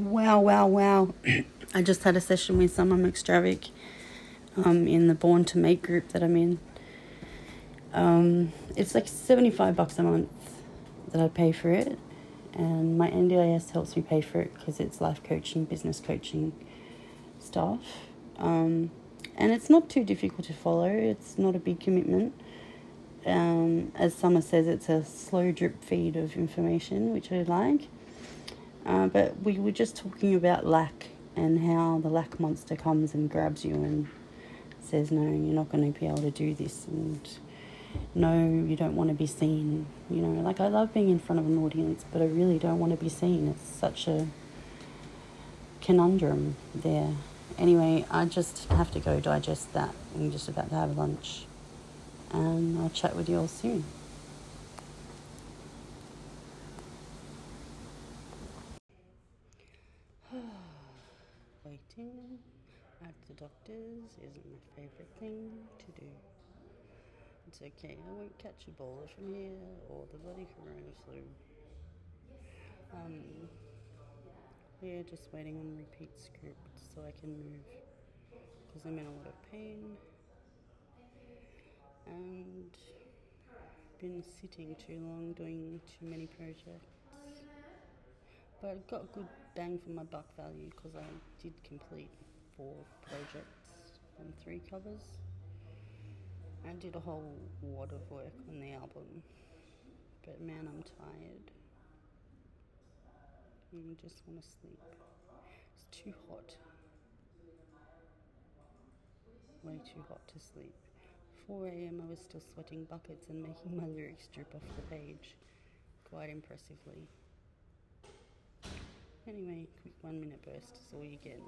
Wow, wow, wow. I just had a session with someone McStravic um, in the Born to Make group that I'm in. Um, it's like 75 bucks a month that I pay for it, and my NDIS helps me pay for it because it's life coaching, business coaching stuff. Um, and it's not too difficult to follow, it's not a big commitment. Um, as Summer says, it's a slow drip feed of information, which I like. Uh, but we were just talking about lack and how the lack monster comes and grabs you and says, No, you're not going to be able to do this. And no, you don't want to be seen. You know, like I love being in front of an audience, but I really don't want to be seen. It's such a conundrum there. Anyway, I just have to go digest that. I'm just about to have lunch. And I'll chat with you all soon. At the doctor's isn't my favourite thing to do. It's okay, I won't catch a Ebola from here or the bloody corona flu. Um, we're just waiting on repeat script so I can move because I'm in a lot of pain and been sitting too long doing too many projects. But I got a good bang for my buck value because I did complete four projects and three covers. I did a whole lot of work on the album, but man, I'm tired. I just want to sleep. It's too hot. Way too hot to sleep. 4 a.m. I was still sweating buckets and making my lyrics drip off the page quite impressively. Anyway, quick one minute burst is all you get.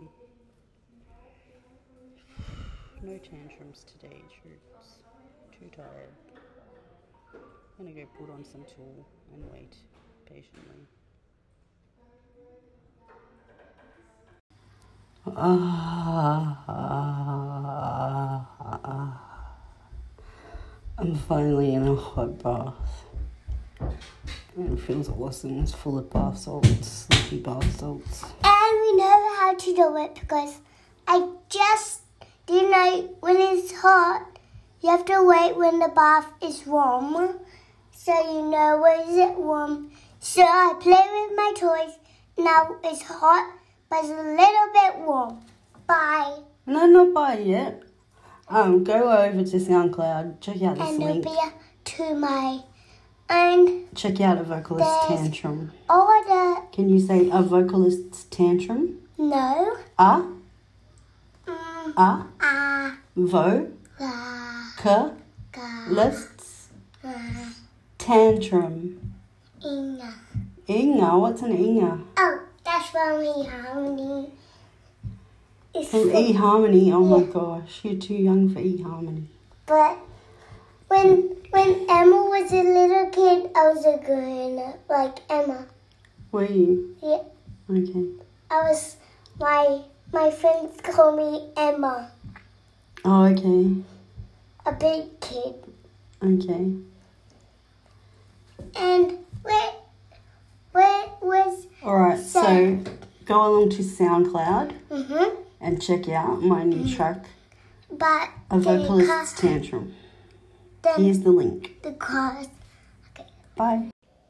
No tantrums today, troops. Too tired. I'm gonna go put on some tool and wait patiently. Ah. I'm finally in a hot bath. And it feels awesome. It's full of bath salts, sleepy bath salts. And we know how to do it because I just didn't know when it's hot, you have to wait when the bath is warm. So you know when is it warm. So I play with my toys. Now it's hot, but it's a little bit warm. Bye. No, not bye yet. Um, go over to SoundCloud, check out this And it'll be to my and Check out a vocalist tantrum. order. Can you say a vocalist's tantrum? No. A, Mm, a, ah, vo, la, ga, lists, la, tantrum. inga. Inga, what's an inga? Oh, that's from Harmony. It's From E Harmony. Oh my gosh, you're too young for E Harmony. But when when Emma was a little kid, I was a girl like Emma. Were you? Yeah, Okay. I was my my friends call me Emma, Oh, okay. a big kid. Okay. And where where was All right. So go along to SoundCloud mhm. and check out my new track, But A cars, Tantrum. Then Here's the link. the cars. Okay. Bye.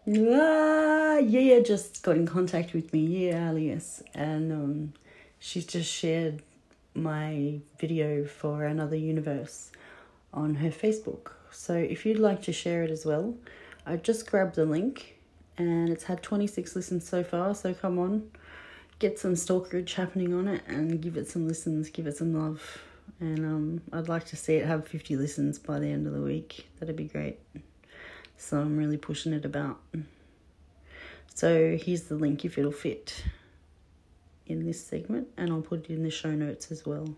Ah, yeah, just got in contact with me, yeah, alias, and um, she's just shared my video for another universe on her Facebook. So if you'd like to share it as well, I just grabbed the link, and it's had twenty six listens so far. So come on, get some stalkerage happening on it, and give it some listens, give it some love, and um, I'd like to see it have fifty listens by the end of the week. That'd be great. So I'm really pushing it about. So here's the link if it'll fit in this segment, and I'll put it in the show notes as well.